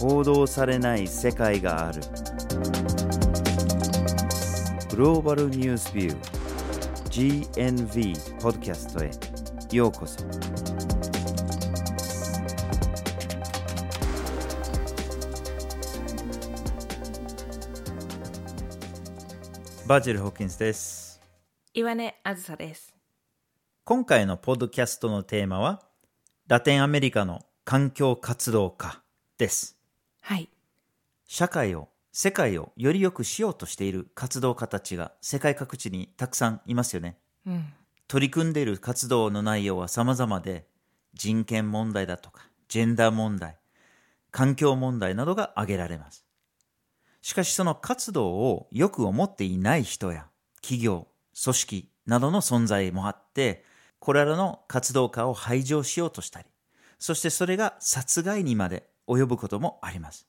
報道されない世界がある。グローバルニュースビュー GNV ポッドキャストへ。ようこそ。バージル・ホーキンスです。岩根あずさです。今回のポッドキャストのテーマはラテンアメリカの環境活動家ですはい。社会を世界をより良くしようとしている活動家たちが世界各地にたくさんいますよねうん。取り組んでいる活動の内容は様々で人権問題だとかジェンダー問題環境問題などが挙げられますしかしその活動をよく思っていない人や企業組織などの存在もあってこれらの活動家を排除しようとしたりそしてそれが殺害にまで及ぶこともあります。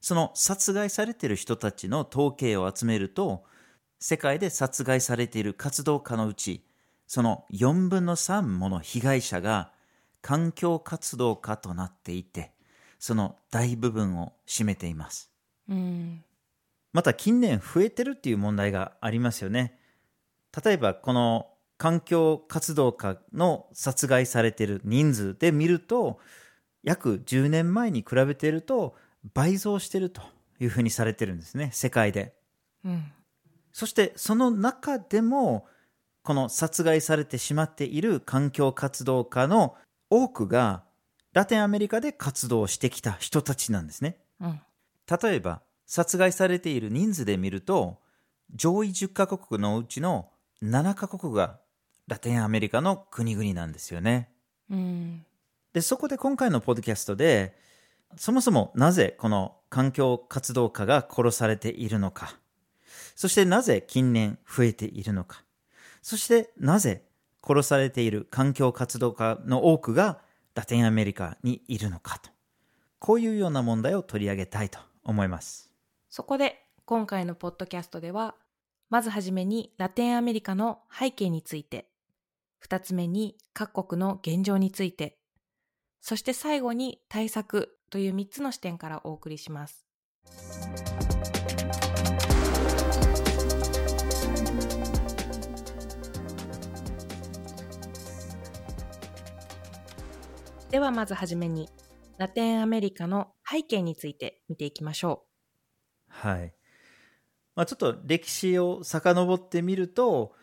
その殺害されている人たちの統計を集めると世界で殺害されている活動家のうちその4分の3もの被害者が環境活動家となっていてその大部分を占めています。うん。また近年増えてるっていう問題がありますよね。例えばこの環境活動家の殺害されている人数で見ると約10年前に比べていると倍増しているというふうにされてるんですね世界でうん。そしてその中でもこの殺害されてしまっている環境活動家の多くがラテンアメリカで活動してきた人たちなんですねうん。例えば殺害されている人数で見ると上位10カ国のうちの7カ国がラテンアメリカの国々なんですよねうん。でそこで今回のポッドキャストでそもそもなぜこの環境活動家が殺されているのか。そしてなぜ近年増えているのか。そしてなぜ殺されている環境活動家の多くがラテンアメリカにいるのかと。こういうような問題を取り上げたいと思います。そこで今回のポッドキャストでは、まずはじめにラテンアメリカの背景について、二つ目に各国の現状について、そして最後に対策という三つの視点からお送りします。ではまずはじめに、ラテンアメリカの背景について見ていきましょうはい。まあ、ちょっと歴史を遡ってみると、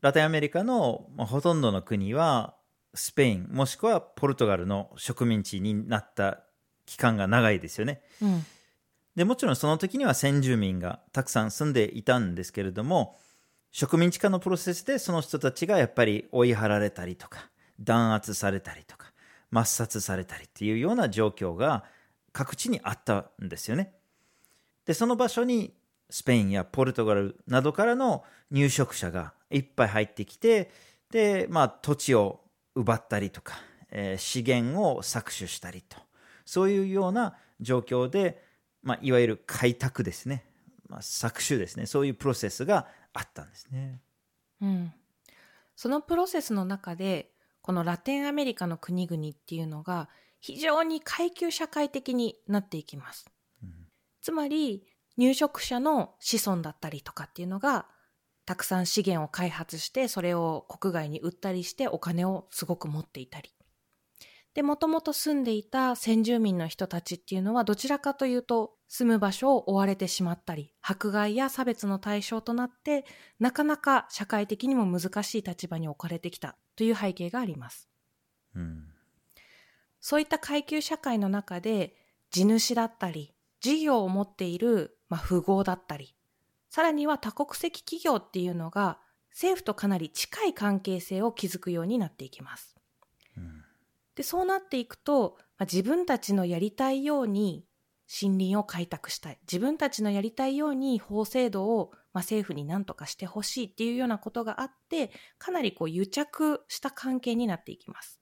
ラテンアメリカのまあほとんどの国は、スペイン、もしくはポルトガルの植民地になった期間が長いですよね。う。うん。で、もちろんその時には先住民がたくさん住んでいたんですけれども、植民地化のプロセスでその人たちがやっぱり追い払られたりとか、弾圧されたりとか、抹殺されたりっていうような状況が各地にあったんですよね。で、その場所にスペインやポルトガルなどからの入植者がいっぱい入ってきて、で、まあ土地を奪ったりとか、えー資源を搾取したりと、そういうような状況で、まあ、いわゆる開拓ですね、まあ、搾取ですね、そういうプロセスがあったんですね。うん。そのプロセスの中で、このラテンアメリカの国々っていうのが非常に階級社会的になっていきます。つまり入植者の子孫だったりとかっていうのがたくさん資源を開発してそれを国外に売ったりしてお金をすごく持っていたり。で、もともと住んでいた先住民の人たちっていうのはどちらかというと住む場所を追われてしまったり、迫害や差別の対象となってなかなか社会的にも難しい立場に置かれてきたという背景があります。うんそういった階級社会の中で地主だったり、事業を持っている、まあ、富豪だったり、さらには多国籍企業っていうのが政府とかなり近い関係性を築くようになっていきます。うんで、そうなっていくと、まあ、自分たちのやりたいように森林を開拓したい。自分たちのやりたいように法制度を、まあ、政府に何とかしてほしいっていうようなことがあって、かなりこう癒着した関係になっていきます。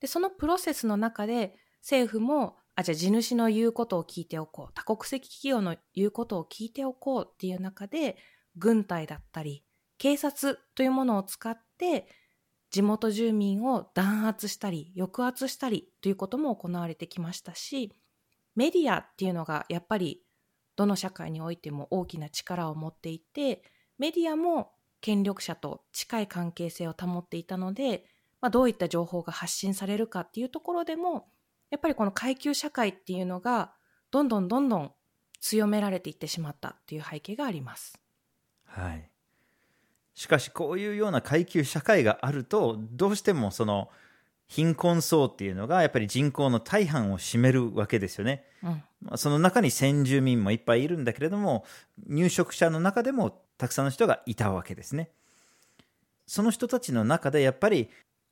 で、そのプロセスの中で政府も、あ、じゃあ地主の言うことを聞いておこう。多国籍企業の言うことを聞いておこうっていう中で、軍隊だったり、警察というものを使って、地元住民を弾圧したり、抑圧したりということも行われてきましたし、メディアっていうのがやっぱりどの社会においても大きな力を持っていてメディアも権力者と近い関係性を保っていたので、まあ、どういった情報が発信されるかっていうところでもやっぱりこの階級社会っていうのがどんどんどんどん強められていってしまったっていう背景があります。はい。しかしこういうような階級社会があるとどうしてもその貧困層っていうのがやっぱり人口の大半を占めるわけですよね。うん、その中に先住民もいっぱいいるんだけれども入植者の中でもたくさんの人がいたわけですね。その人たちの中でやっぱり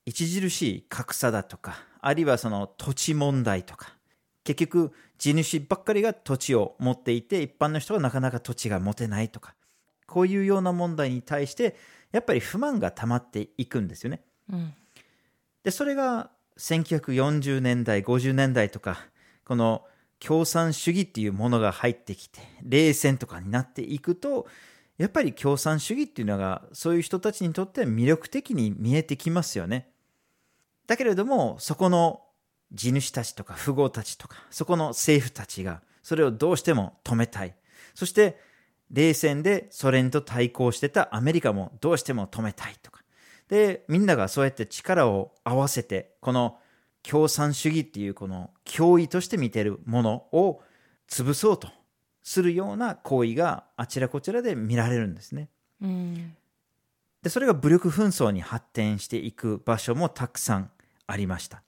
著しい格差だとかあるいはその土地問題とか結局地主ばっかりが土地を持っていて一般の人がなかなか土地が持てないとかこういうような問題に対してやっぱり不満が溜まっていくんですよね。うんで、それが1940年代、50年代とか、この共産主義っていうものが入ってきて、冷戦とかになっていくと、やっぱり共産主義っていうのが、そういう人たちにとっては魅力的に見えてきますよね。だけれども、そこの地主たちとか富豪たちとか、そこの政府たちが、それをどうしても止めたい。そして、冷戦でソ連と対抗してたアメリカもどうしても止めたいとか。で、みんながそうやって力を合わせて、この共産主義っていうこの脅威として見てるものを潰そうとするような行為があちらこちらで見られるんですね。うん、で、それが武力紛争に発展していく場所もたくさんありました。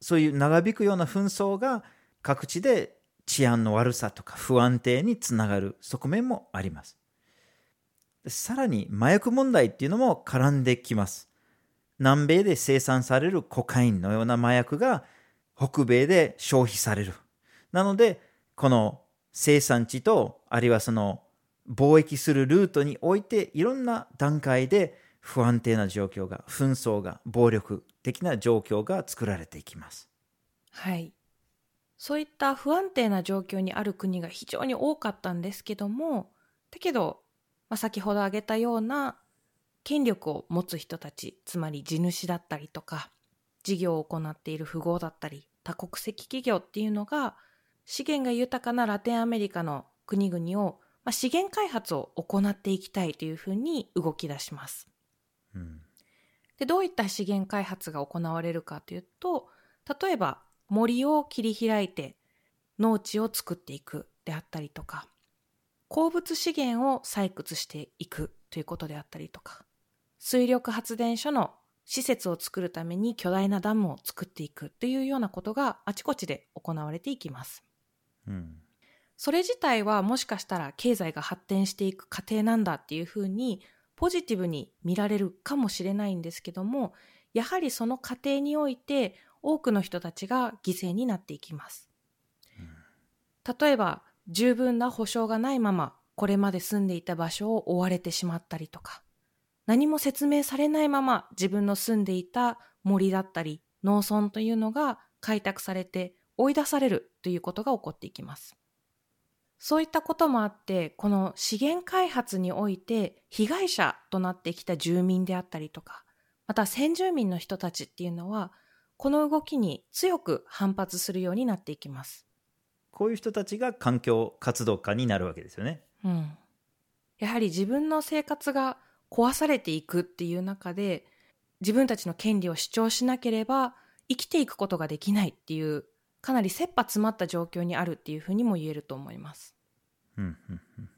そういう長引くような紛争が各地で治安の悪さとか不安定につながる側面もあります。さらに麻薬問題っていうのも絡んできます。南米で生産されるコカインのような麻薬が北米で消費される。なので、この生産地と、あるいはその貿易するルートにおいて、いろんな段階で不安定な状況が、紛争が、暴力的な状況が作られていきます。はい。そういった不安定な状況にある国が非常に多かったんですけども、だけどまあ、先ほど挙げたような権力を持つ人たちつまり地主だったりとか事業を行っている富豪だったり多国籍企業っていうのが資源が豊かなラテンアメリカの国々を、まあ、資源開発を行っていきたいというふうに動き出します。うん、でどういった資源開発が行われるかというと例えば森を切り開いて農地を作っていくであったりとか鉱物資源を採掘していくということであったりとか、水力発電所の施設を作るために巨大なダムを作っていくというようなことがあちこちで行われていきます。うん、それ自体はもしかしたら経済が発展していく過程なんだっていうふうにポジティブに見られるかもしれないんですけども、やはりその過程において多くの人たちが犠牲になっていきます。例えば十分な保証がないままこれまで住んでいた場所を追われてしまったりとか、何も説明されないまま自分の住んでいた森だったり農村というのが開拓されて追い出されるということが起こっていきます。そういったこともあって、この資源開発において被害者となってきた住民であったりとか、また先住民の人たちっていうのは、この動きに強く反発するようになっていきます。こういう人たちが環境活動家になるわけですよね。うん。やはり自分の生活が壊されていくっていう中で、自分たちの権利を主張しなければ生きていくことができないっていう、かなり切羽詰まった状況にあるっていうふうにも言えると思います。うんうんうん、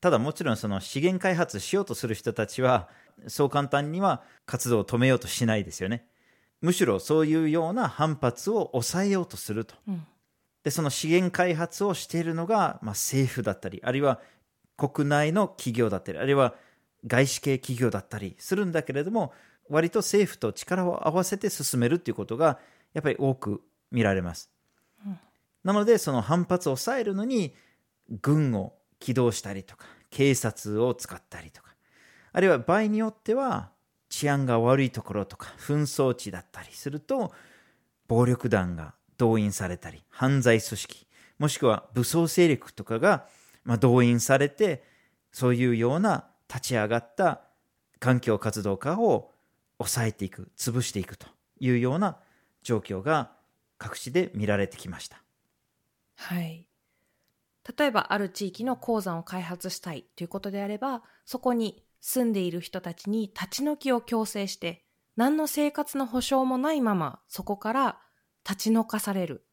ただもちろんその資源開発しようとする人たちは、そう簡単には活動を止めようとしないですよね。むしろそういうような反発を抑えようとすると。うんで、その資源開発をしているのが、まあ、政府だったり、あるいは国内の企業だったり、あるいは外資系企業だったりするんだけれども、割と政府と力を合わせて進めるっていうことが、やっぱり多く見られます。うん、なので、その反発を抑えるのに、軍を起動したりとか、警察を使ったりとか、あるいは場合によっては、治安が悪いところとか、紛争地だったりすると、暴力団が動員されたり、犯罪組織、もしくは武装勢力とかが、まあ、動員されて、そういうような立ち上がった環境活動家を抑えていく、潰していくというような状況が各地で見られてきました。はい。例えばある地域の鉱山を開発したいということであれば、そこに住んでいる人たちに立ち退きを強制して、何の生活の保障もないままそこから立ち退かされる。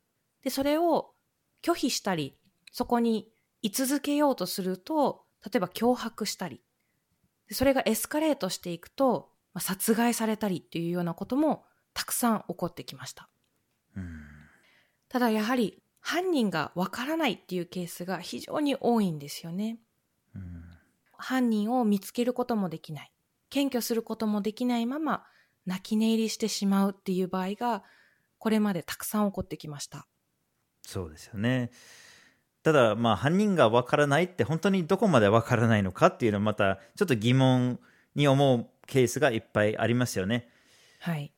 で、それを拒否したり、そこに居続けようとすると、例えば脅迫したり、それがエスカレートしていくと、ま殺害されたりっていうようなこともたくさん起こってきました。うんただやはり犯人がわからないっていうケースが非常に多いんですよね。うん犯人を見つけることもできない。検挙することもできないまま泣き寝入りしてしまうっていう場合がこれまでたくさん起こってきました。そうですよね。ただ、まあ、犯人がわからないって本当にどこまでわからないのかっていうのはまたちょっと疑問に思うケースがいっぱいありますよね。はい。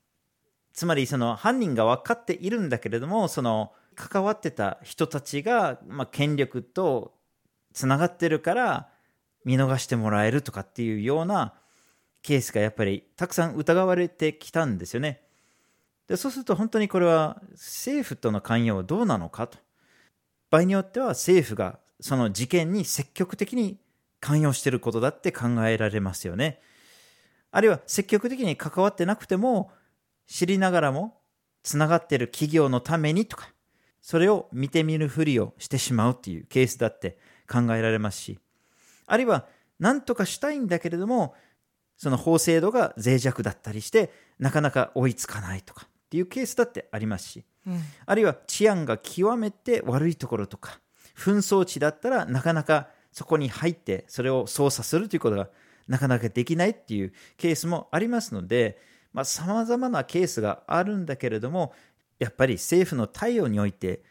つまりその犯人が分かっているんだけれどもその関わってた人たちが、まあ、権力とつながってるから見逃してもらえるとかっていうようなケースがやっぱりたくさん疑われてきたんですよね。でそうすると本当にこれは政府との関与はどうなのかと。場合によっては政府がその事件に積極的に関与してることだって考えられますよね。あるいは積極的に関わってなくても知りながらもつながっている企業のためにとかそれを見てみるふりをしてしまうっていうケースだって考えられますしあるいは何とかしたいんだけれどもその法制度が脆弱だったりしてなかなか追いつかないとかっていうケースだってありますしうん。あるいは治安が極めて悪いところとか紛争地だったらなかなかそこに入ってそれを操作するということがなかなかできないっていうケースもありますのでさまざ、まなケースがあるんだけれどもやっぱり政府の対応において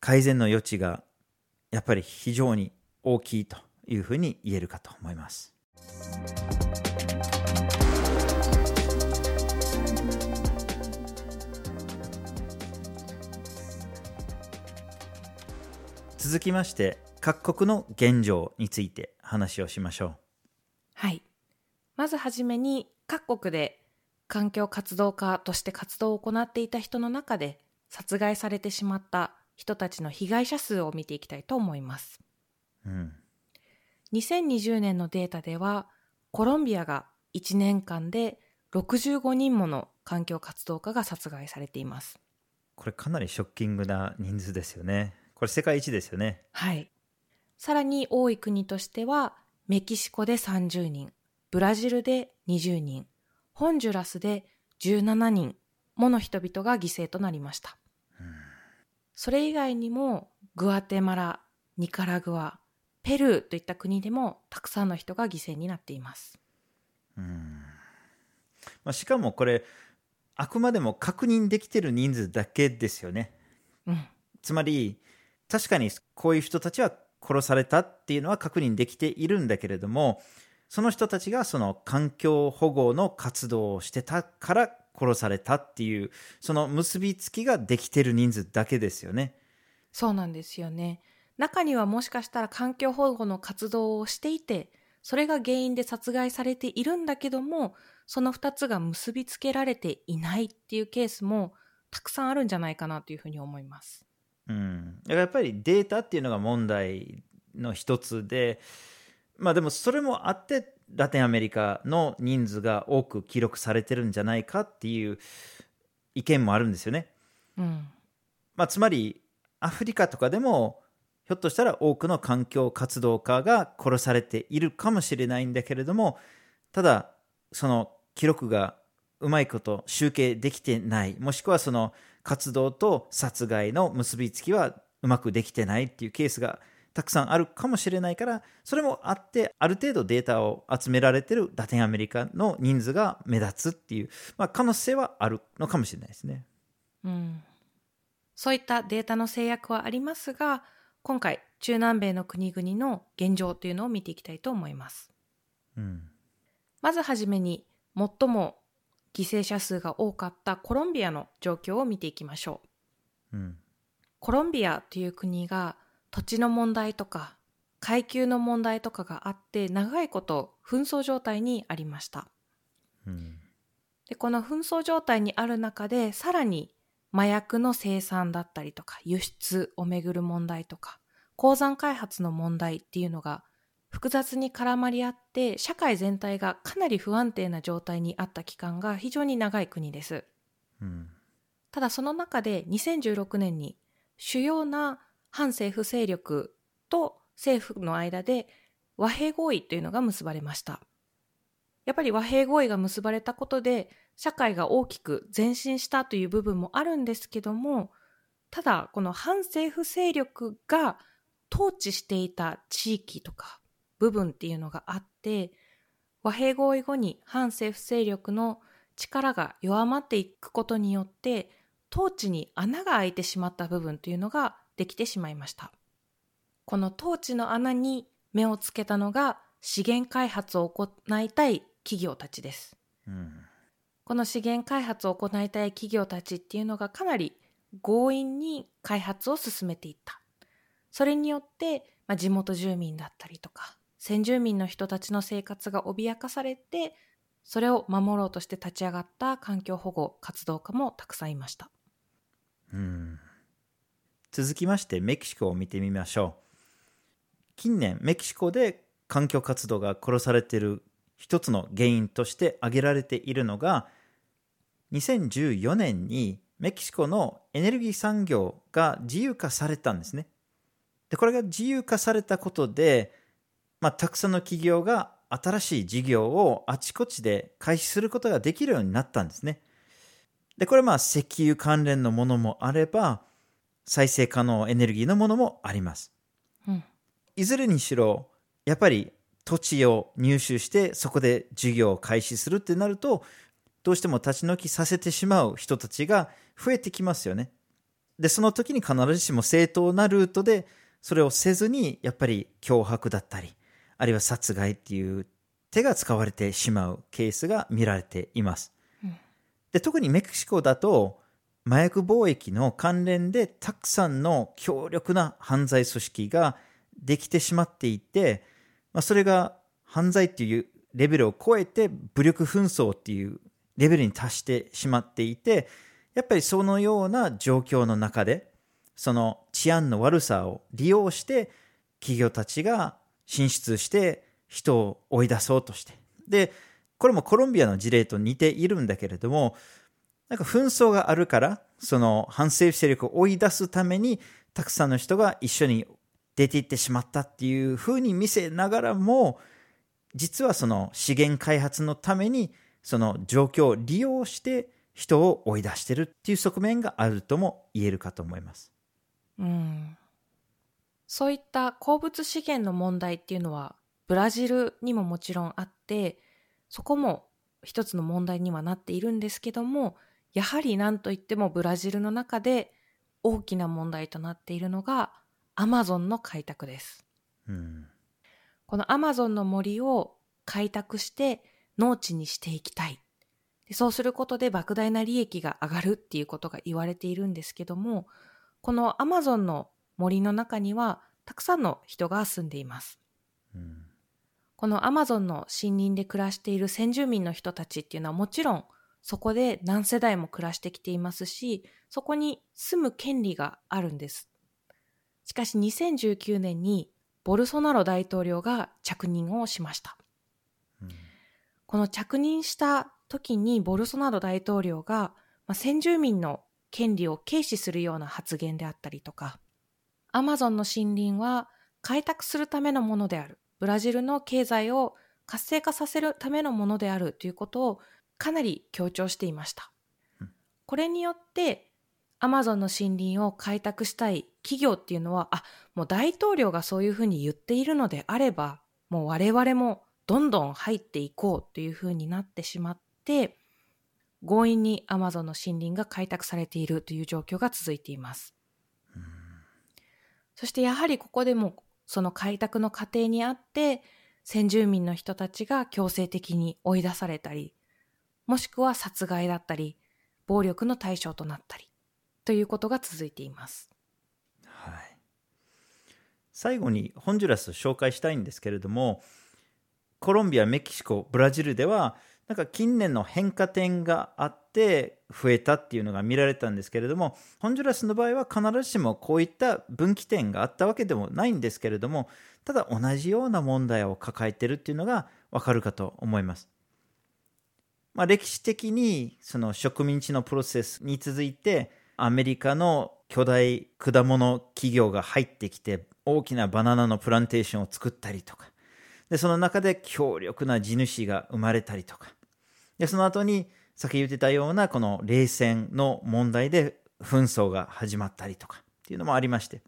改善の余地がやっぱり非常に大きいというふうに言えるかと思います。続きまして各国の現状について話をしましょうはい。まずはじめに各国で環境活動家として活動を行っていた人の中で殺害されてしまった人たちの被害者数を見ていきたいと思います。う。うん、2020年のデータではコロンビアが1年間で65人もの環境活動家が殺害されています。これかなりショッキングな人数ですよね。これ世界一ですよね。はい。さらに多い国としてはメキシコで30人、ブラジルで20人、ホンジュラスで17人もの人々が犠牲となりました。それ以外にもグアテマラ、ニカラグア、ペルーといった国でもたくさんの人が犠牲になっています。うんまあ、しかもこれあくまでも確認できてる人数だけですよね。うん。つまり確かにこういう人たちは殺されたっていうのは確認できているんだけれどもその人たちがその環境保護の活動をしてたから殺されたっていうその結びつきができてる人数だけですよね。そうなんですよね。中にはもしかしたら環境保護の活動をしていて、それが原因で殺害されているんだけども、その二つが結びつけられていないっていうケースもたくさんあるんじゃないかなというふうに思います。うん、だからやっぱりデータっていうのが問題の一つで、まあでもそれもあって、ラテンアメリカの人数が多く記録されてるんじゃないかっていう意見もあるんですよね。うん。まあ、つまり、アフリカとかでも、ひょっとしたら多くの環境活動家が殺されているかもしれないんだけれども、ただ、その記録がうまいこと集計できてない、もしくはその活動と殺害の結びつきはうまくできてないっていうケースがたくさんあるかもしれないから、それもあって、ある程度データを集められてるラテンアメリカの人数が目立つっていう、まあ、可能性はあるのかもしれないですね。うん。そういったデータの制約はありますが、今回、中南米の国々の現状というのを見ていきたいと思います。うん。まずはじめに、最も犠牲者数が多かったコロンビアの状況を見ていきましょう。うん。コロンビアという国が土地の問題とか階級の問題とかがあって長いこと紛争状態にありました。うん。でこの紛争状態にある中でさらに麻薬の生産だったりとか輸出をめぐる問題とか鉱山開発の問題っていうのが複雑に絡まり合って社会全体がかなり不安定な状態にあった期間が非常に長い国です、うん、ただその中で2016年に主要な反政府勢力と政府の間で和平合意というのが結ばれました。やっぱり和平合意が結ばれたことで社会が大きく前進したという部分もあるんですけどもただこの反政府勢力が統治していた地域とか部分っていうのがあって和平合意後に反政府勢力の力が弱まっていくことによって統治に穴が開いてしまった部分というのができてしまいました。この統治の穴に目をつけたのが資源開発を行いたい企業たちです、うん、この資源開発を行いたい企業たちっていうのがかなり強引に開発を進めていった。それによって、まあ、地元住民だったりとか先住民の人たちの生活が脅かされてそれを守ろうとして立ち上がった環境保護活動家もたくさんいました。うん続きましてメキシコを見てみましょう近年メキシコで環境活動が殺されている一つの原因として挙げられているのが2014年にメキシコのエネルギー産業が自由化されたんですねでこれが自由化されたことで、まあ、たくさんの企業が新しい事業をあちこちで開始することができるようになったんですね。で、これまあ石油関連のものもあれば、再生可能エネルギーのものもあります。うん、いずれにしろ、やっぱり土地を入手してそこで事業を開始するってなると、どうしても立ち退きさせてしまう人たちが増えてきますよね。で、その時に必ずしも正当なルートでそれをせずに、やっぱり脅迫だったり、あるいは殺害っていう手が使われてしまうケースが見られています。うん、で特にメキシコだと、麻薬貿易の関連でたくさんの強力な犯罪組織ができてしまっていて、まあ、それが犯罪っていうレベルを超えて武力紛争っていうレベルに達してしまっていて、やっぱりそのような状況の中で、その治安の悪さを利用して企業たちが進出して人を追い出そうとして。で、これもコロンビアの事例と似ているんだけれども、なんか紛争があるから、その反政府勢力を追い出すために、たくさんの人が一緒に出て行ってしまったっていうふうに見せながらも、実はその資源開発のために、その状況を利用して人を追い出してるっていう側面があるとも言えるかと思います。うん、そういった鉱物資源の問題っていうのはブラジルにももちろんあってそこも一つの問題にはなっているんですけどもやはり何といってもブラジルの中で大きな問題となっているのがアマゾンの開拓です、うん、このアマゾンの森を開拓して農地にしていきたい。でそうすることで莫大な利益が上がるっていうことが言われているんですけどもこのアマゾンの森の中にはたくさんの人が住んでいます。うん、このアマゾンの森林で暮らしている先住民の人たちっていうのはもちろんそこで何世代も暮らしてきていますし、そこに住む権利があるんです。しかし2019年にボルソナロ大統領が着任をしました。うん、この着任した時にボルソナロ大統領が、まあ、先住民の権利を軽視するような発言であったりとか、アマゾンの森林は開拓するためのものである。ブラジルの経済を活性化させるためのものであるということをかなり強調していました。これによってアマゾンの森林を開拓したい企業っていうのは、あ、もう大統領がそういうふうに言っているのであれば、もう我々もどんどん入っていこうというふうになってしまって、強引にアマゾンの森林が開拓されているという状況が続いています。そしてやはりここでもその開拓の過程にあって先住民の人たちが強制的に追い出されたり、もしくは殺害だったり、暴力の対象となったり、ということが続いています。はい。最後にホンジュラスを紹介したいんですけれども、コロンビア、メキシコ、ブラジルではなんか近年の変化点があって増えたっていうのが見られたんですけれども、ホンジュラスの場合は必ずしもこういった分岐点があったわけでもないんですけれども、ただ同じような問題を抱えてるっていうのがわかるかと思います。まあ、歴史的にその植民地のプロセスに続いてアメリカの巨大果物企業が入ってきて大きなバナナのプランテーションを作ったりとか。でその中で強力な地主が生まれたりとか。でその後に先言ってたようなこの冷戦の問題で紛争が始まったりとかっていうのもありまして。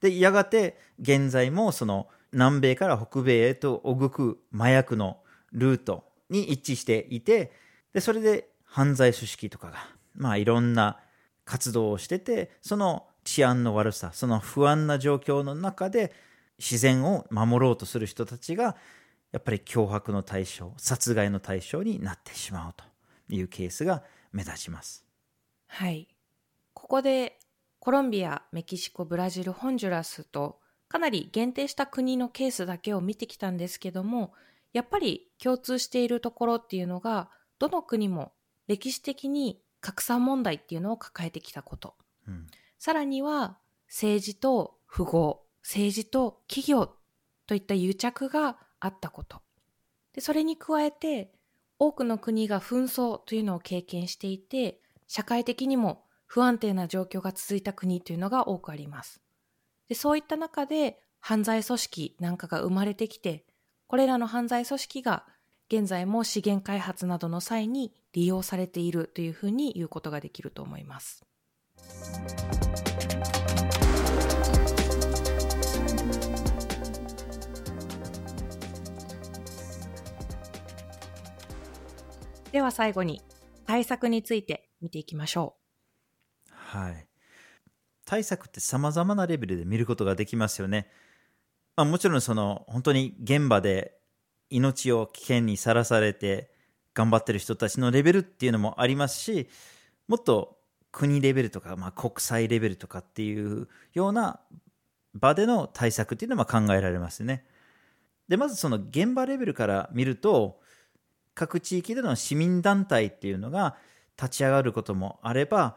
でやがて現在もその南米から北米へと動く麻薬のルートに一致していてでそれで犯罪組織とかがまあいろんな活動をしててその治安の悪さその不安な状況の中で自然を守ろうとする人たちがやっぱり脅迫の対象殺害の対象になってしまうというケースが目立ちます。はい。ここでコロンビアメキシコブラジルホンジュラスとかなり限定した国のケースだけを見てきたんですけどもやっぱり共通しているところっていうのがどの国も歴史的に格差問題っていうのを抱えてきたこと、うん、さらには政治と富豪政治と企業といった癒着があったこと。でそれに加えて多くの国が紛争というのを経験していて社会的にも不安定な状況が続いた国というのが多くあります。でそういった中で犯罪組織なんかが生まれてきてこれらの犯罪組織が現在も資源開発などの際に利用されているというふうに言うことができると思います。では最後に対策について見ていきましょう。はい。対策って様々なレベルで見ることができますよね。まあ、もちろんその本当に現場で命を危険にさらされて頑張ってる人たちのレベルっていうのもありますしもっと国レベルとか、まあ、国際レベルとかっていうような場での対策っていうのも考えられますね。でまずその現場レベルから見ると各地域での市民団体っていうのが立ち上がることもあれば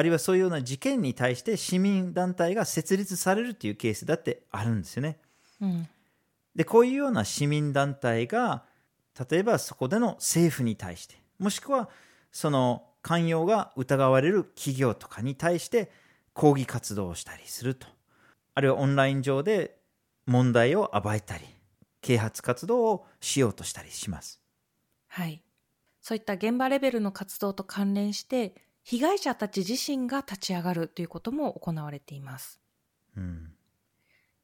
あるいはそういうような事件に対して市民団体が設立されるっていうケースだってあるんですよね。うん、でこういうような市民団体が例えばそこでの政府に対してもしくはその関与が疑われる企業とかに対して抗議活動をしたりするとあるいはオンライン上で問題を暴いたり啓発活動をしようとしたりします。はいそういった現場レベルの活動と関連して被害者たち自身が立ち上がるということも行われています。うん、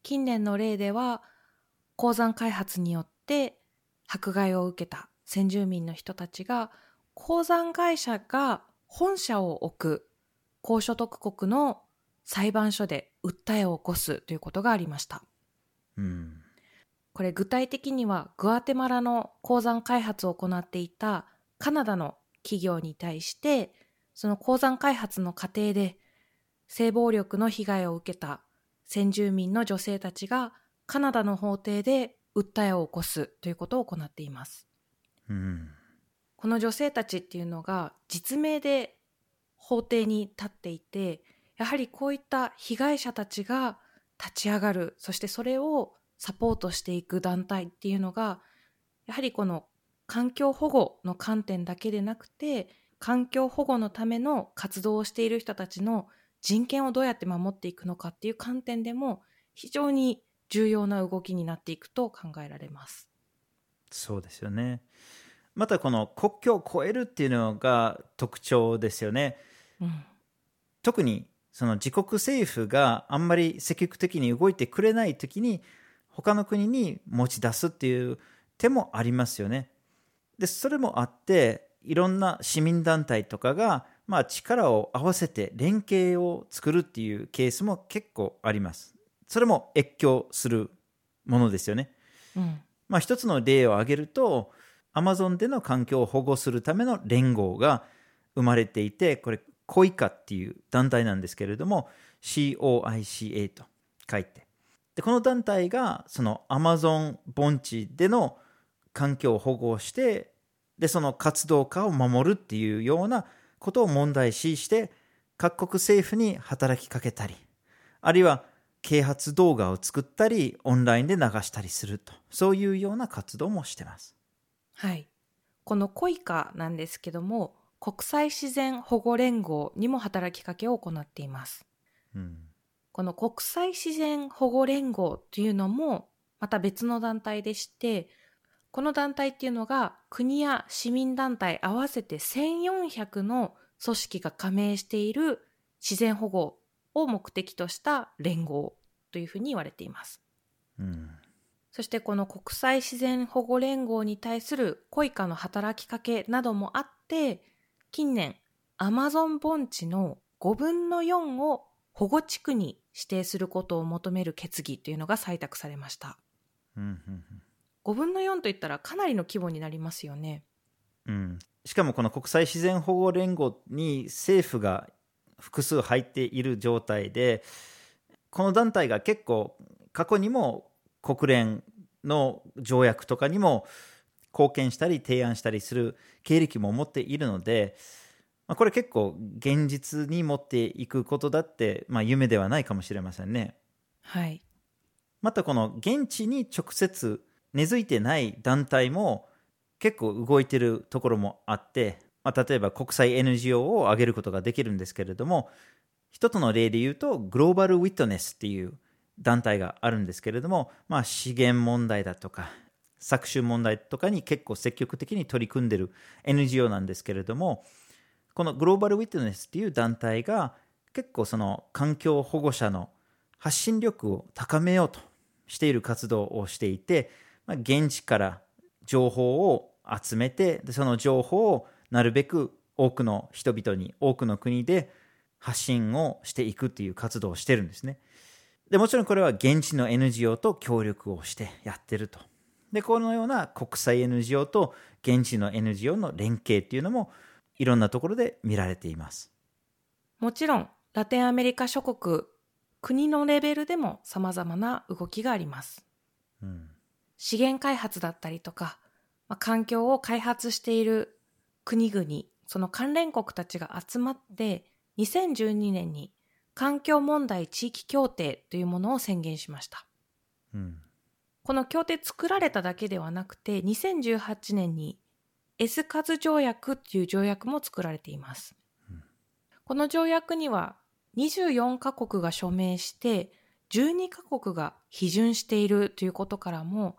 近年の例では鉱山開発によって迫害を受けた先住民の人たちが鉱山会社が本社を置く高所得国の裁判所で訴えを起こすということがありました。うん、これ具体的にはグアテマラの鉱山開発を行っていたカナダの企業に対してその鉱山開発の過程で性暴力の被害を受けた先住民の女性たちがカナダの法廷で訴えを起こすということを行っています。うん、この女性たちっていうのが実名で法廷に立っていてやはりこういった被害者たちが立ち上がるそしてそれをサポートしていく団体っていうのがやはりこの環境保護の観点だけでなくて環境保護のための活動をしている人たちの人権をどうやって守っていくのかっていう観点でも非常に重要な動きになっていくと考えられます。そうですよね。またこの国境を越えるっていうのが特徴ですよね。うん、特にその自国政府があんまり積極的に動いてくれない時に他の国に持ち出すっていう手もありますよね。でそれもあっていろんな市民団体とかが、まあ、力を合わせて連携を作るっていうケースも結構あります。それも越境するものですよね。うん、まあ、一つの例を挙げると、アマゾンでの環境を保護するための連合が生まれていて、これ、コイカっていう団体なんですけれども、COICA と書いて。で、この団体が、そのアマゾン盆地での環境を保護して、でその活動家を守るっていうようなことを問題視して各国政府に働きかけたりあるいは啓発動画を作ったりオンラインで流したりすると。そういうような活動もしてます。はい。このコイカなんですけども国際自然保護連合にも働きかけを行っています、うん、この国際自然保護連合というのもまた別の団体でしてこの団体っていうのが国や市民団体合わせて1400の組織が加盟している自然保護を目的とした連合というふうに言われています。うん、そしてこの国際自然保護連合に対するコイカの働きかけなどもあって近年アマゾン盆地の5分の4を保護地区に指定することを求める決議というのが採択されました。うんうんうん5分の4といったらかなりの規模になりますよね。うん、しかもこの国際自然保護連合に政府が複数入っている状態でこの団体が結構過去にも国連の条約とかにも貢献したり提案したりする経歴も持っているので、まあ、これ結構現実に持っていくことだって、まあ、夢ではないかもしれませんね。はい、またこの現地に直接根付いてない団体も結構動いてるところもあって、まあ、例えば国際 NGO を挙げることができるんですけれども一つの例で言うとグローバル・ウィットネスっていう団体があるんですけれども、まあ、資源問題だとか搾取問題とかに結構積極的に取り組んでる NGO なんですけれどもこのグローバル・ウィットネスっていう団体が結構その環境保護者の発信力を高めようとしている活動をしていてまあ、現地から情報を集めてその情報をなるべく多くの人々に多くの国で発信をしていくっていう活動をしてるんですね。でもちろんこれは現地の NGO と協力をしてやってると。でこのような国際 NGO と現地の NGO の連携っていうのもいろんなところで見られています。もちろんラテンアメリカ諸国国のレベルでも様々な動きがあります。うん資源開発だったりとか、まあ、環境を開発している国々、その関連国たちが集まって、2012年に環境問題地域協定というものを宣言しました。うん、この協定作られただけではなくて、2018年にエスカズ条約という条約も作られています。うん、この条約には24カ国が署名して、12カ国が批准しているということからも、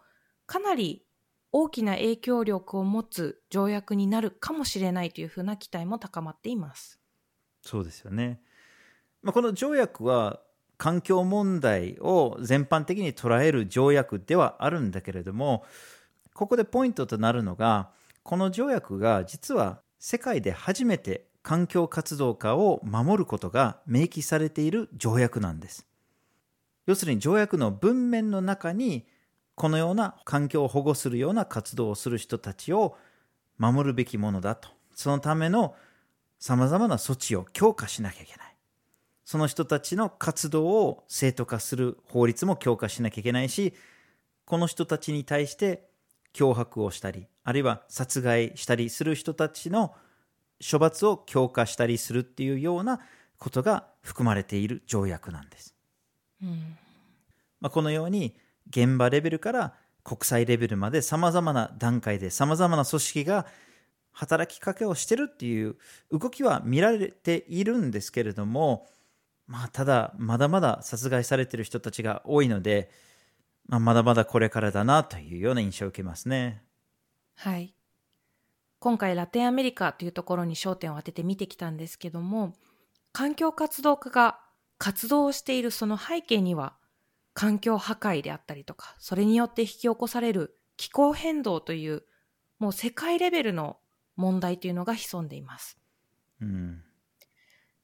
かなり大きな影響力を持つ条約になるかもしれないというふうな期待も高まっています。そうですよね。まあ、この条約は環境問題を全般的に捉える条約ではあるんだけれども、ここでポイントとなるのが、この条約が実は世界で初めて環境活動家を守ることが明記されている条約なんです。要するに条約の文面の中にこのような環境を保護するような活動をする人たちを守るべきものだと。そのための様々な措置を強化しなきゃいけない。その人たちの活動を正当化する法律も強化しなきゃいけないし、この人たちに対して脅迫をしたり、あるいは殺害したりする人たちの処罰を強化したりするっていうようなことが含まれている条約なんです。うんまあ、このように現場レベルから国際レベルまで様々な段階で様々な組織が働きかけをしてるっていう動きは見られているんですけれども、まあ、ただ、まだまだ殺害されてる人たちが多いので、まあ、まだまだこれからだなというような印象を受けますね。はい。今回ラテンアメリカというところに焦点を当てて見てきたんですけども、環境活動家が活動をしているその背景には、環境破壊であったりとか、それによって引き起こされる気候変動という、もう世界レベルの問題というのが潜んでいます。うん、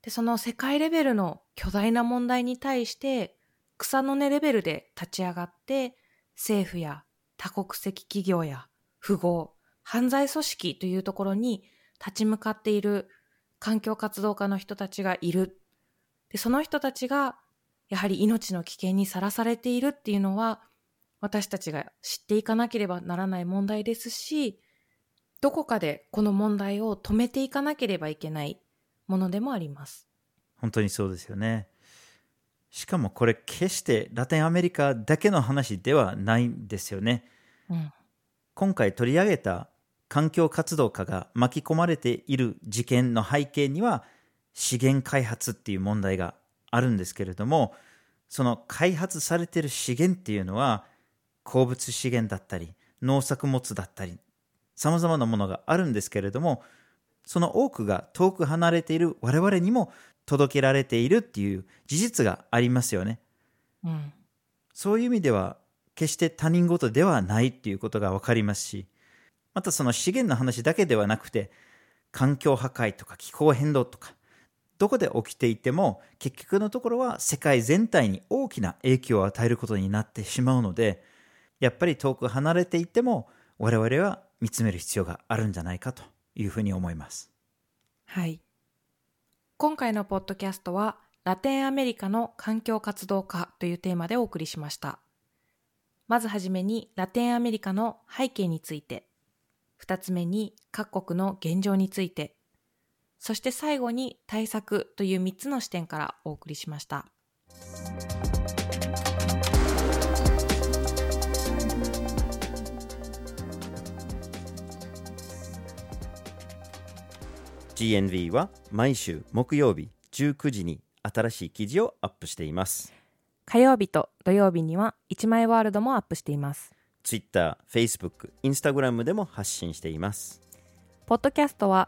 で、その世界レベルの巨大な問題に対して、草の根レベルで立ち上がって、政府や多国籍企業や富豪、犯罪組織というところに立ち向かっている環境活動家の人たちがいる。で、その人たちがやはり命の危険にさらされているっていうのは、私たちが知っていかなければならない問題ですし、どこかでこの問題を止めていかなければいけないものでもあります。本当にそうですよね。しかもこれ決してラテンアメリカだけの話ではないんですよね。うん。今回取り上げた環境活動家が巻き込まれている事件の背景には資源開発っていう問題があるんですけれどもその開発されている資源っていうのは鉱物資源だったり農作物だったりさまざまなものがあるんですけれどもその多くが遠く離れている我々にも届けられているっていう事実がありますよね。うん。そういう意味では決して他人事ではないっていうことが分かりますしまたその資源の話だけではなくて環境破壊とか気候変動とかどこで起きていても結局のところは世界全体に大きな影響を与えることになってしまうのでやっぱり遠く離れていても我々は見つめる必要があるんじゃないかというふうに思います。はい。今回のポッドキャストは、ラテンアメリカの環境活動家というテーマでお送りしました。まずはじめに、ラテンアメリカの背景について、二つ目に各国の現状について、そして最後に対策という三つの視点からお送りしました。GNV は毎週木曜日19時に新しい記事をアップしています。火曜日と土曜日には一枚ワールドもアップしています。Twitter、Facebook、Instagram でも発信しています。ポッドキャストは